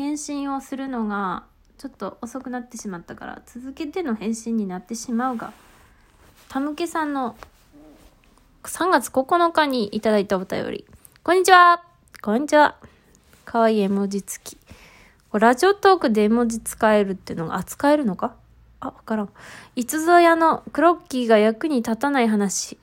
返信をするのがちょっと遅くなってしまったから続けての返信になってしまうがたむけさんの3月9日にいただいたお便り。こんにちは。こんにちは。かわいい絵文字付き。ラジオトークで絵文字使えるっていうのが、あ、使えるのか？あ、わからん。いつぞやのクロッキーが役に立たない話。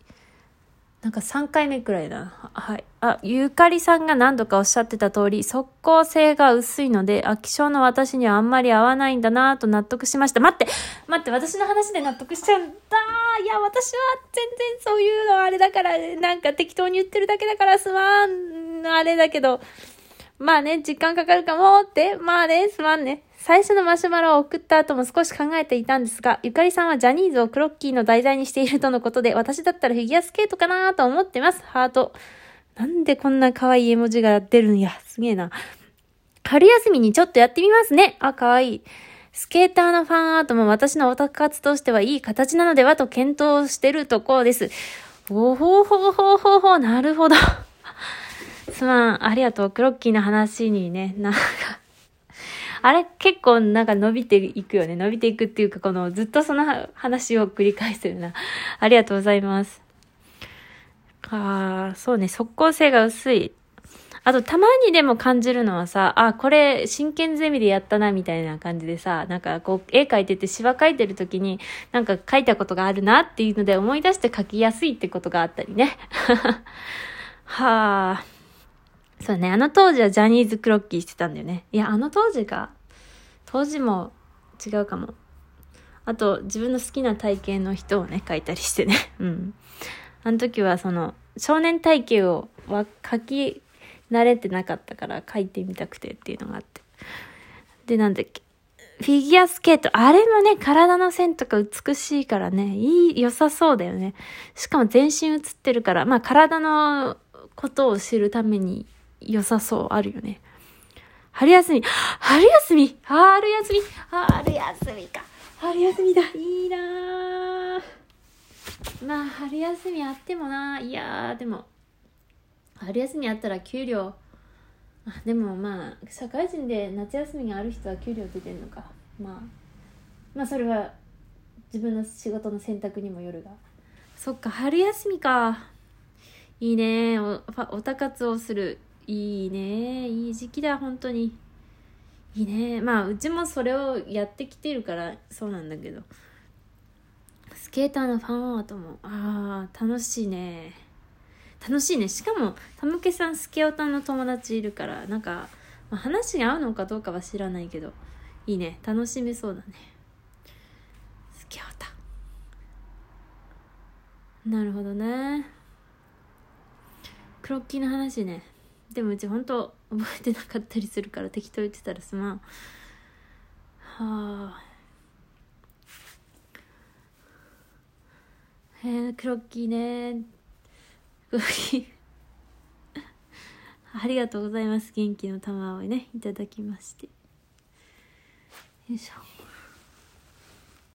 なんか3回目くらいだ。はい。あ、ゆかりさんが何度かおっしゃってた通り、即効性が薄いので、飽き性の私にはあんまり合わないんだなと納得しました。待って待って私の話で納得しちゃうんだいや、私は全然そういうのあれだから、なんか適当に言ってるだけだからすまん、あれだけど、まあね、時間かかるかもって、まあね、すまんね。最初のマシュマロを送った後も少し考えていたんですが、ゆかりさんはジャニーズをクロッキーの題材にしているとのことで、私だったらフィギュアスケートかなと思ってます。ハート。なんでこんな可愛い絵文字が出るんや。すげえな。春休みにちょっとやってみますね。あ、可愛い。スケーターのファンアートも私のオタク活としてはいい形なのではと検討してるところです。おほほほほほ、なるほど。すまん、ありがとう。クロッキーの話にね、なんかあれ結構なんか伸びていくよね。伸びていくっていうか、このずっとその話を繰り返してるな。ありがとうございます。ああ、そうね、即効性が薄い。あと、たまにでも感じるのはさ、あ、これ、真剣ゼミでやったな、みたいな感じでさ、なんかこう、絵描いてて、シワ描いてる時に、なんか描いたことがあるなっていうので思い出して描きやすいってことがあったりね。はあ。そうね、あの当時はジャニーズクロッキーしてたんだよね。いや、あの当時か。当時も違うかも。あと、自分の好きな体型の人をね、描いたりしてね。うん。あの時はその、少年体型を描き慣れてなかったから描いてみたくてっていうのがあって。で、なんだっけ。フィギュアスケート。あれもね、体の線とか美しいからね、いい、良さそうだよね。しかも全身映ってるから、まあ体のことを知るために良さそう、あるよね。春休み、春休み？春休み春休みか。春休みだ。いいなぁ。まあ、春休みあってもな、いやー、でも、春休みあったら給料、あ、でもまあ、社会人で夏休みがある人は給料出てんのか。まあ、まあそれは自分の仕事の選択にもよるが。そっか、春休みか。いいねお、おたかつをする。いいね。いい時期だ本当に。いいね。まあうちもそれをやってきてるからそうなんだけど。スケーターのファンアートもああ楽しいね。楽しいね。しかもたむけさんスケオタの友達いるからなんか、まあ、話が合うのかどうかは知らないけどいいね。楽しめそうだね。スケオタ。なるほどね。クロッキーの話ね。でもうちほんと覚えてなかったりするから適当言ってたらすまん。はあ。へえクロッキーね。クロッキー。ありがとうございます。元気の玉をね。いただきまして。よいしょ。